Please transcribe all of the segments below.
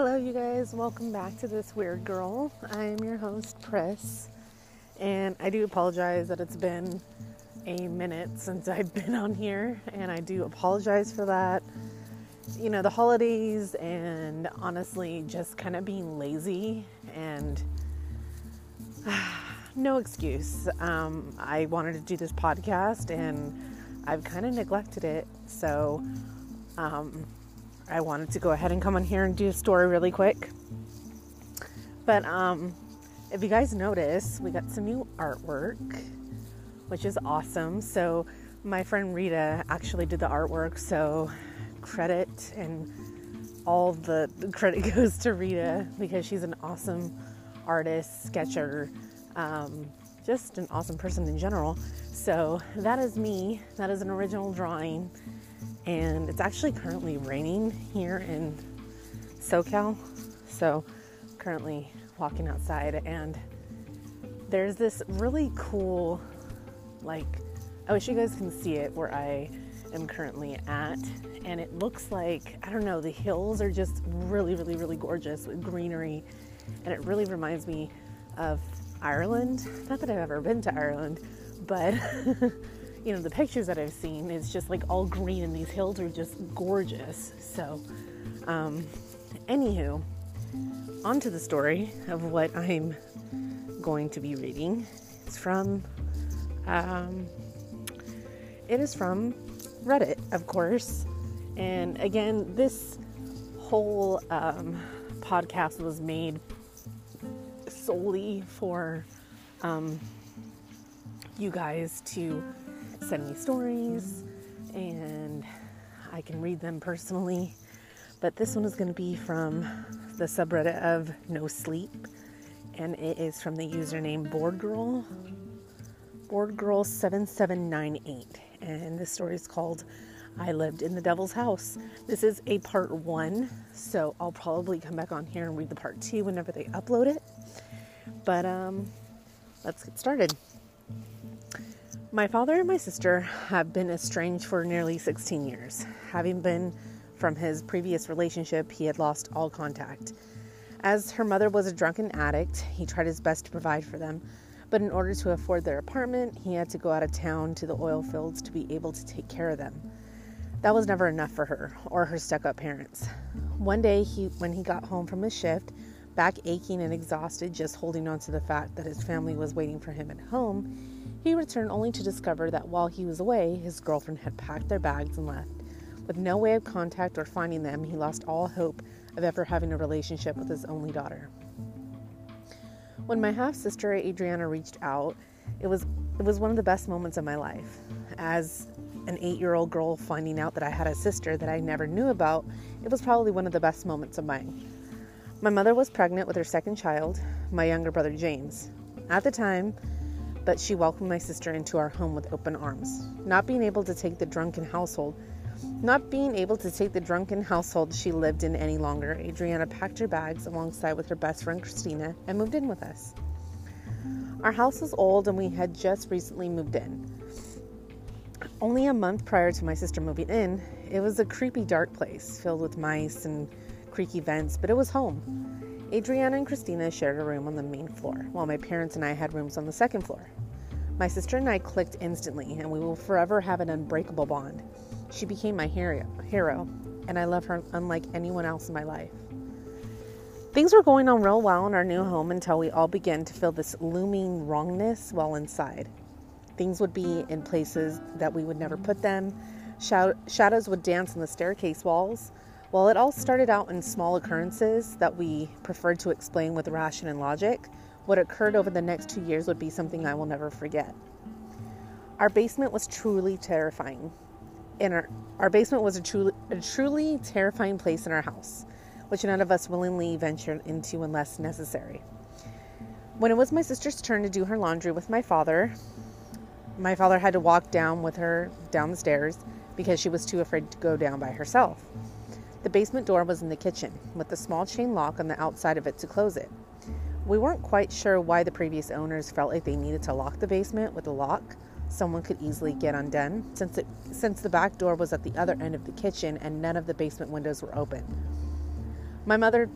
Hello, you guys. Welcome back to this weird girl. I am your host, Pris, and I do apologize that it's been a minute since I've been on here, and I do apologize for that. You know, the holidays, and honestly, just kind of being lazy and no excuse. Um, I wanted to do this podcast, and I've kind of neglected it, so. Um, I wanted to go ahead and come on here and do a story really quick. But um, if you guys notice, we got some new artwork, which is awesome. So my friend Rita actually did the artwork, so credit and all the credit goes to Rita because she's an awesome artist, sketcher, um, just an awesome person in general. So that is me. That is an original drawing and it's actually currently raining here in SoCal. So, currently walking outside, and there's this really cool, like, I wish you guys can see it where I am currently at. And it looks like, I don't know, the hills are just really, really, really gorgeous with greenery. And it really reminds me of Ireland. Not that I've ever been to Ireland, but you know, the pictures that I've seen it's just like all green and these hills are just gorgeous. So, um, anywho, on to the story of what I'm going to be reading. It's from, um, it is from Reddit, of course. And again, this whole um, podcast was made solely for um, you guys to send me stories and I can read them personally. But this one is going to be from the subreddit of No Sleep, and it is from the username BoredGirl, BoredGirl7798. And this story is called I Lived in the Devil's House. This is a part one, so I'll probably come back on here and read the part two whenever they upload it. But um, let's get started. My father and my sister have been estranged for nearly 16 years. Having been from his previous relationship, he had lost all contact. As her mother was a drunken addict, he tried his best to provide for them, but in order to afford their apartment, he had to go out of town to the oil fields to be able to take care of them. That was never enough for her or her stuck up parents. One day, he, when he got home from his shift, back aching and exhausted, just holding on to the fact that his family was waiting for him at home, he returned only to discover that while he was away, his girlfriend had packed their bags and left. With no way of contact or finding them, he lost all hope of ever having a relationship with his only daughter. When my half sister Adriana reached out, it was it was one of the best moments of my life. As an 8-year-old girl finding out that I had a sister that I never knew about, it was probably one of the best moments of mine. My mother was pregnant with her second child, my younger brother James. At the time, but she welcomed my sister into our home with open arms. Not being able to take the drunken household, not being able to take the drunken household she lived in any longer, Adriana packed her bags alongside with her best friend Christina and moved in with us. Our house was old and we had just recently moved in. Only a month prior to my sister moving in, it was a creepy, dark place filled with mice and creaky vents, but it was home. Adriana and Christina shared a room on the main floor, while my parents and I had rooms on the second floor. My sister and I clicked instantly, and we will forever have an unbreakable bond. She became my hero, and I love her unlike anyone else in my life. Things were going on real well in our new home until we all began to feel this looming wrongness while inside. Things would be in places that we would never put them. Shadows would dance on the staircase walls. While it all started out in small occurrences that we preferred to explain with ration and logic, what occurred over the next two years would be something I will never forget. Our basement was truly terrifying. In our, our basement was a truly, a truly terrifying place in our house, which none of us willingly ventured into unless necessary. When it was my sister's turn to do her laundry with my father, my father had to walk down with her down the stairs because she was too afraid to go down by herself. The basement door was in the kitchen, with a small chain lock on the outside of it to close it. We weren't quite sure why the previous owners felt like they needed to lock the basement with a lock someone could easily get undone, since, it, since the back door was at the other end of the kitchen and none of the basement windows were open. My mother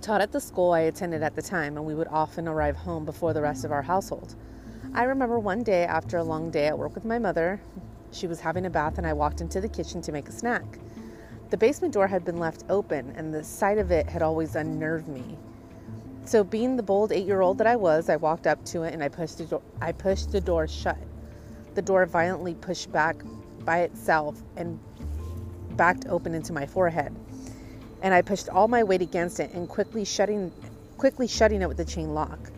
taught at the school I attended at the time, and we would often arrive home before the rest of our household. I remember one day after a long day at work with my mother, she was having a bath, and I walked into the kitchen to make a snack. The basement door had been left open, and the sight of it had always unnerved me. So, being the bold eight-year-old that I was, I walked up to it and I pushed the door. I pushed the door shut. The door violently pushed back by itself and backed open into my forehead. And I pushed all my weight against it and quickly shutting, quickly shutting it with the chain lock.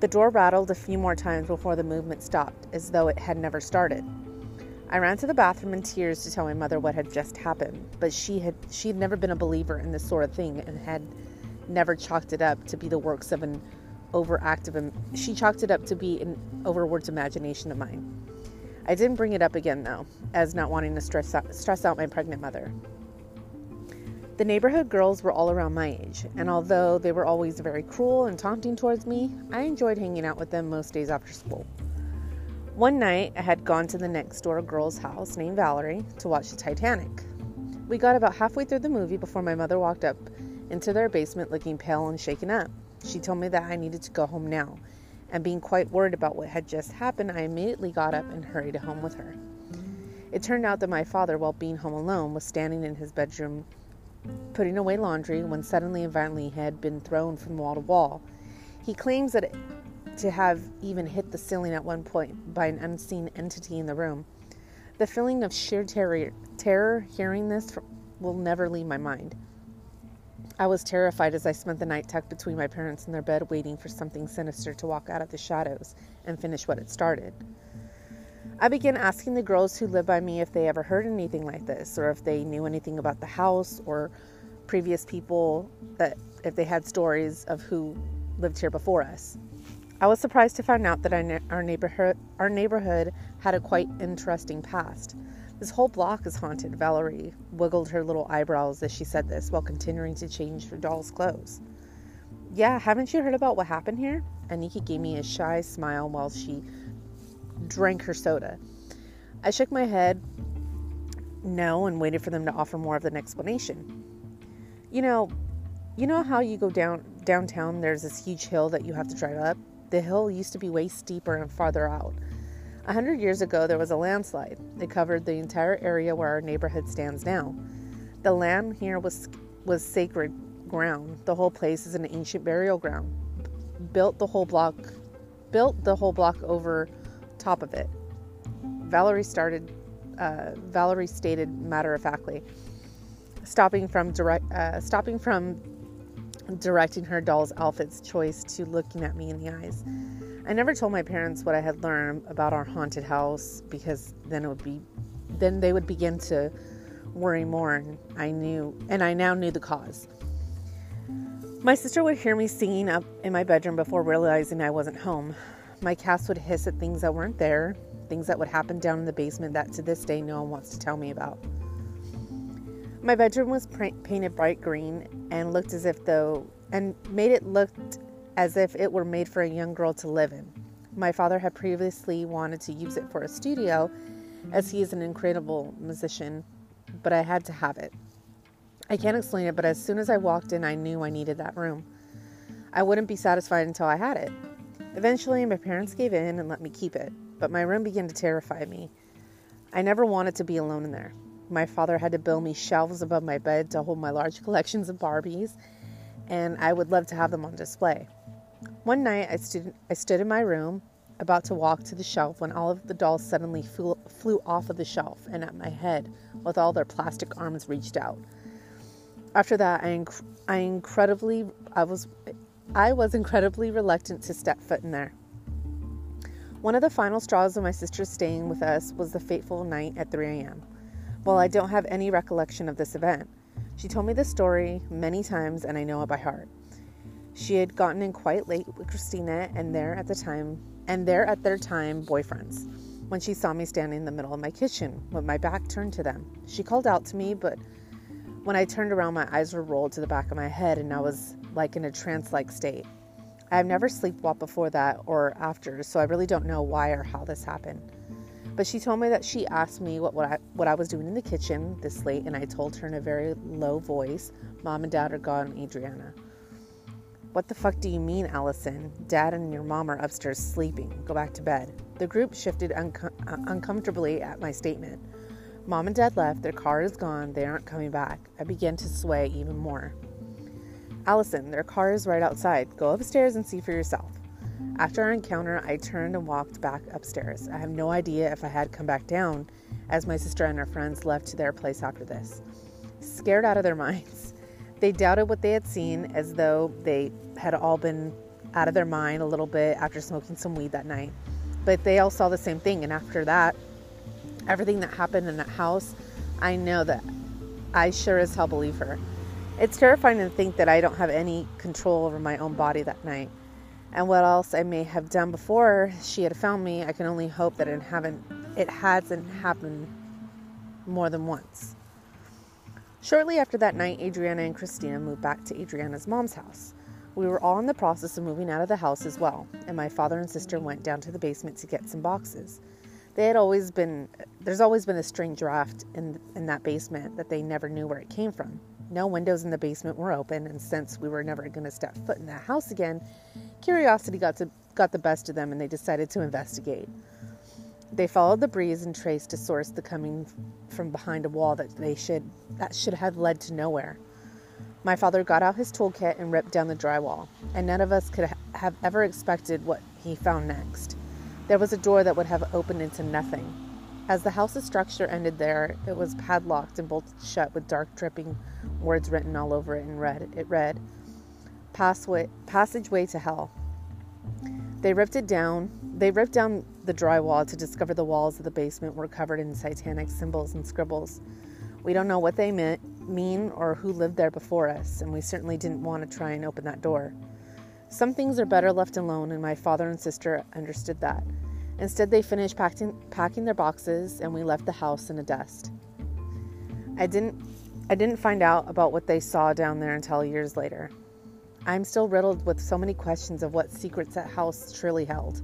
The door rattled a few more times before the movement stopped, as though it had never started. I ran to the bathroom in tears to tell my mother what had just happened, but she had she had never been a believer in this sort of thing and had never chalked it up to be the works of an overactive. She chalked it up to be an overworked imagination of mine. I didn't bring it up again though, as not wanting to stress out, stress out my pregnant mother. The neighborhood girls were all around my age, and although they were always very cruel and taunting towards me, I enjoyed hanging out with them most days after school. One night, I had gone to the next door girl's house named Valerie to watch the Titanic. We got about halfway through the movie before my mother walked up into their basement looking pale and shaken up. She told me that I needed to go home now, and being quite worried about what had just happened, I immediately got up and hurried home with her. It turned out that my father, while being home alone, was standing in his bedroom putting away laundry when suddenly and violently he had been thrown from wall to wall. He claims that to have even hit the ceiling at one point by an unseen entity in the room. The feeling of sheer terror, terror hearing this will never leave my mind. I was terrified as I spent the night tucked between my parents in their bed, waiting for something sinister to walk out of the shadows and finish what it started. I began asking the girls who lived by me if they ever heard anything like this, or if they knew anything about the house or previous people, that if they had stories of who lived here before us. I was surprised to find out that our neighborhood, our neighborhood had a quite interesting past. This whole block is haunted, Valerie wiggled her little eyebrows as she said this while continuing to change her doll's clothes. Yeah, haven't you heard about what happened here? Aniki gave me a shy smile while she drank her soda. I shook my head no and waited for them to offer more of an explanation. You know, you know how you go down downtown there's this huge hill that you have to drive up? The hill used to be way steeper and farther out. A hundred years ago, there was a landslide. It covered the entire area where our neighborhood stands now. The land here was was sacred ground. The whole place is an ancient burial ground. Built the whole block, built the whole block over top of it. Valerie started. Uh, Valerie stated matter of factly, stopping from direct, uh, stopping from directing her doll's outfit's choice to looking at me in the eyes. I never told my parents what I had learned about our haunted house because then it would be then they would begin to worry more and I knew and I now knew the cause. My sister would hear me singing up in my bedroom before realizing I wasn't home. My cats would hiss at things that weren't there, things that would happen down in the basement that to this day no one wants to tell me about. My bedroom was painted bright green and looked as if though and made it look as if it were made for a young girl to live in. My father had previously wanted to use it for a studio, as he is an incredible musician, but I had to have it. I can't explain it, but as soon as I walked in, I knew I needed that room. I wouldn't be satisfied until I had it. Eventually, my parents gave in and let me keep it, but my room began to terrify me. I never wanted to be alone in there. My father had to build me shelves above my bed to hold my large collections of Barbies, and I would love to have them on display. One night I stood, I stood in my room about to walk to the shelf when all of the dolls suddenly flew, flew off of the shelf and at my head with all their plastic arms reached out. After that, I, inc- I incredibly I was I was incredibly reluctant to step foot in there. One of the final straws of my sister staying with us was the fateful night at 3 a.m. While I don't have any recollection of this event, she told me the story many times and I know it by heart. She had gotten in quite late with Christina and there at the time and there at their time boyfriends. When she saw me standing in the middle of my kitchen with my back turned to them, she called out to me, but when I turned around, my eyes were rolled to the back of my head and I was like in a trance like state. I have never sleepwalked before that or after, so I really don't know why or how this happened. But she told me that she asked me what, what I what I was doing in the kitchen this late, and I told her in a very low voice, "Mom and Dad are gone, Adriana." What the fuck do you mean, Allison? Dad and your mom are upstairs sleeping. Go back to bed. The group shifted unco- uh, uncomfortably at my statement. Mom and Dad left. Their car is gone. They aren't coming back. I began to sway even more. Allison, their car is right outside. Go upstairs and see for yourself. After our encounter, I turned and walked back upstairs. I have no idea if I had come back down, as my sister and her friends left to their place after this. Scared out of their minds, they doubted what they had seen as though they had all been out of their mind a little bit after smoking some weed that night. But they all saw the same thing, and after that, everything that happened in that house, I know that I sure as hell believe her. It's terrifying to think that I don't have any control over my own body that night. And what else I may have done before she had found me, I can only hope that it haven't it hasn't happened more than once. Shortly after that night, Adriana and Christina moved back to Adriana's mom's house. We were all in the process of moving out of the house as well, and my father and sister went down to the basement to get some boxes. They had always been there's always been a strange draft in in that basement that they never knew where it came from. No windows in the basement were open, and since we were never going to step foot in that house again, curiosity got to got the best of them, and they decided to investigate. They followed the breeze and traced a source the coming from behind a wall that they should that should have led to nowhere. My father got out his toolkit and ripped down the drywall, and none of us could ha- have ever expected what he found next. There was a door that would have opened into nothing. As the house's structure ended there, it was padlocked and bolted shut with dark dripping words written all over it in red. It read, Passway, Passageway to Hell. They ripped it down. They ripped down the drywall to discover the walls of the basement were covered in satanic symbols and scribbles. We don't know what they meant, mean or who lived there before us, and we certainly didn't want to try and open that door. Some things are better left alone, and my father and sister understood that. Instead, they finished packing, packing their boxes, and we left the house in a dust. I didn't, I didn't find out about what they saw down there until years later. I'm still riddled with so many questions of what secrets that house truly held.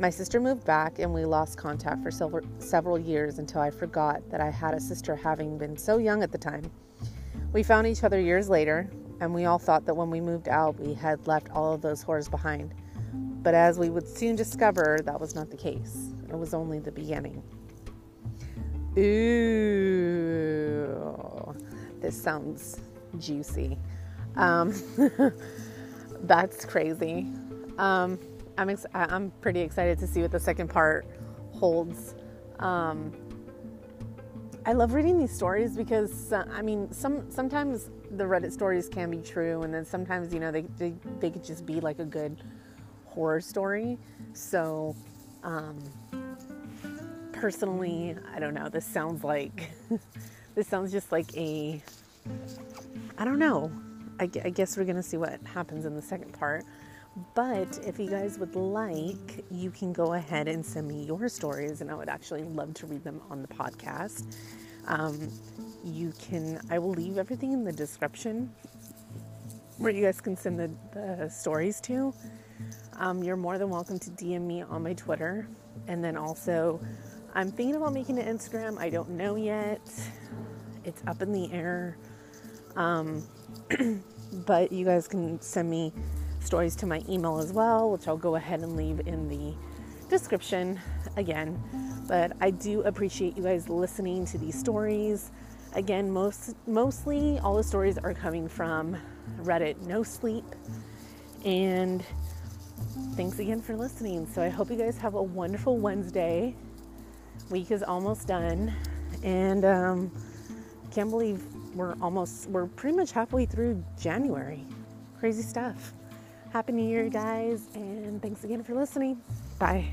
My sister moved back, and we lost contact for several, several years until I forgot that I had a sister, having been so young at the time. We found each other years later, and we all thought that when we moved out, we had left all of those horrors behind. But as we would soon discover, that was not the case. It was only the beginning. Ooh, this sounds juicy. Um, that's crazy. Um, I'm ex- I'm pretty excited to see what the second part holds. Um, I love reading these stories because uh, I mean, some sometimes the Reddit stories can be true, and then sometimes you know they they, they could just be like a good horror story. So, um, personally, I don't know. This sounds like this sounds just like a I don't know. I, I guess we're gonna see what happens in the second part. But if you guys would like, you can go ahead and send me your stories, and I would actually love to read them on the podcast. Um, you can, I will leave everything in the description where you guys can send the, the stories to. Um, you're more than welcome to DM me on my Twitter. And then also, I'm thinking about making an Instagram. I don't know yet, it's up in the air. Um, but you guys can send me stories to my email as well, which I'll go ahead and leave in the description again. But I do appreciate you guys listening to these stories. Again, most mostly all the stories are coming from Reddit No Sleep. And thanks again for listening. So I hope you guys have a wonderful Wednesday. Week is almost done. And um, can't believe we're almost we're pretty much halfway through January. Crazy stuff. Happy New Year, guys, and thanks again for listening. Bye.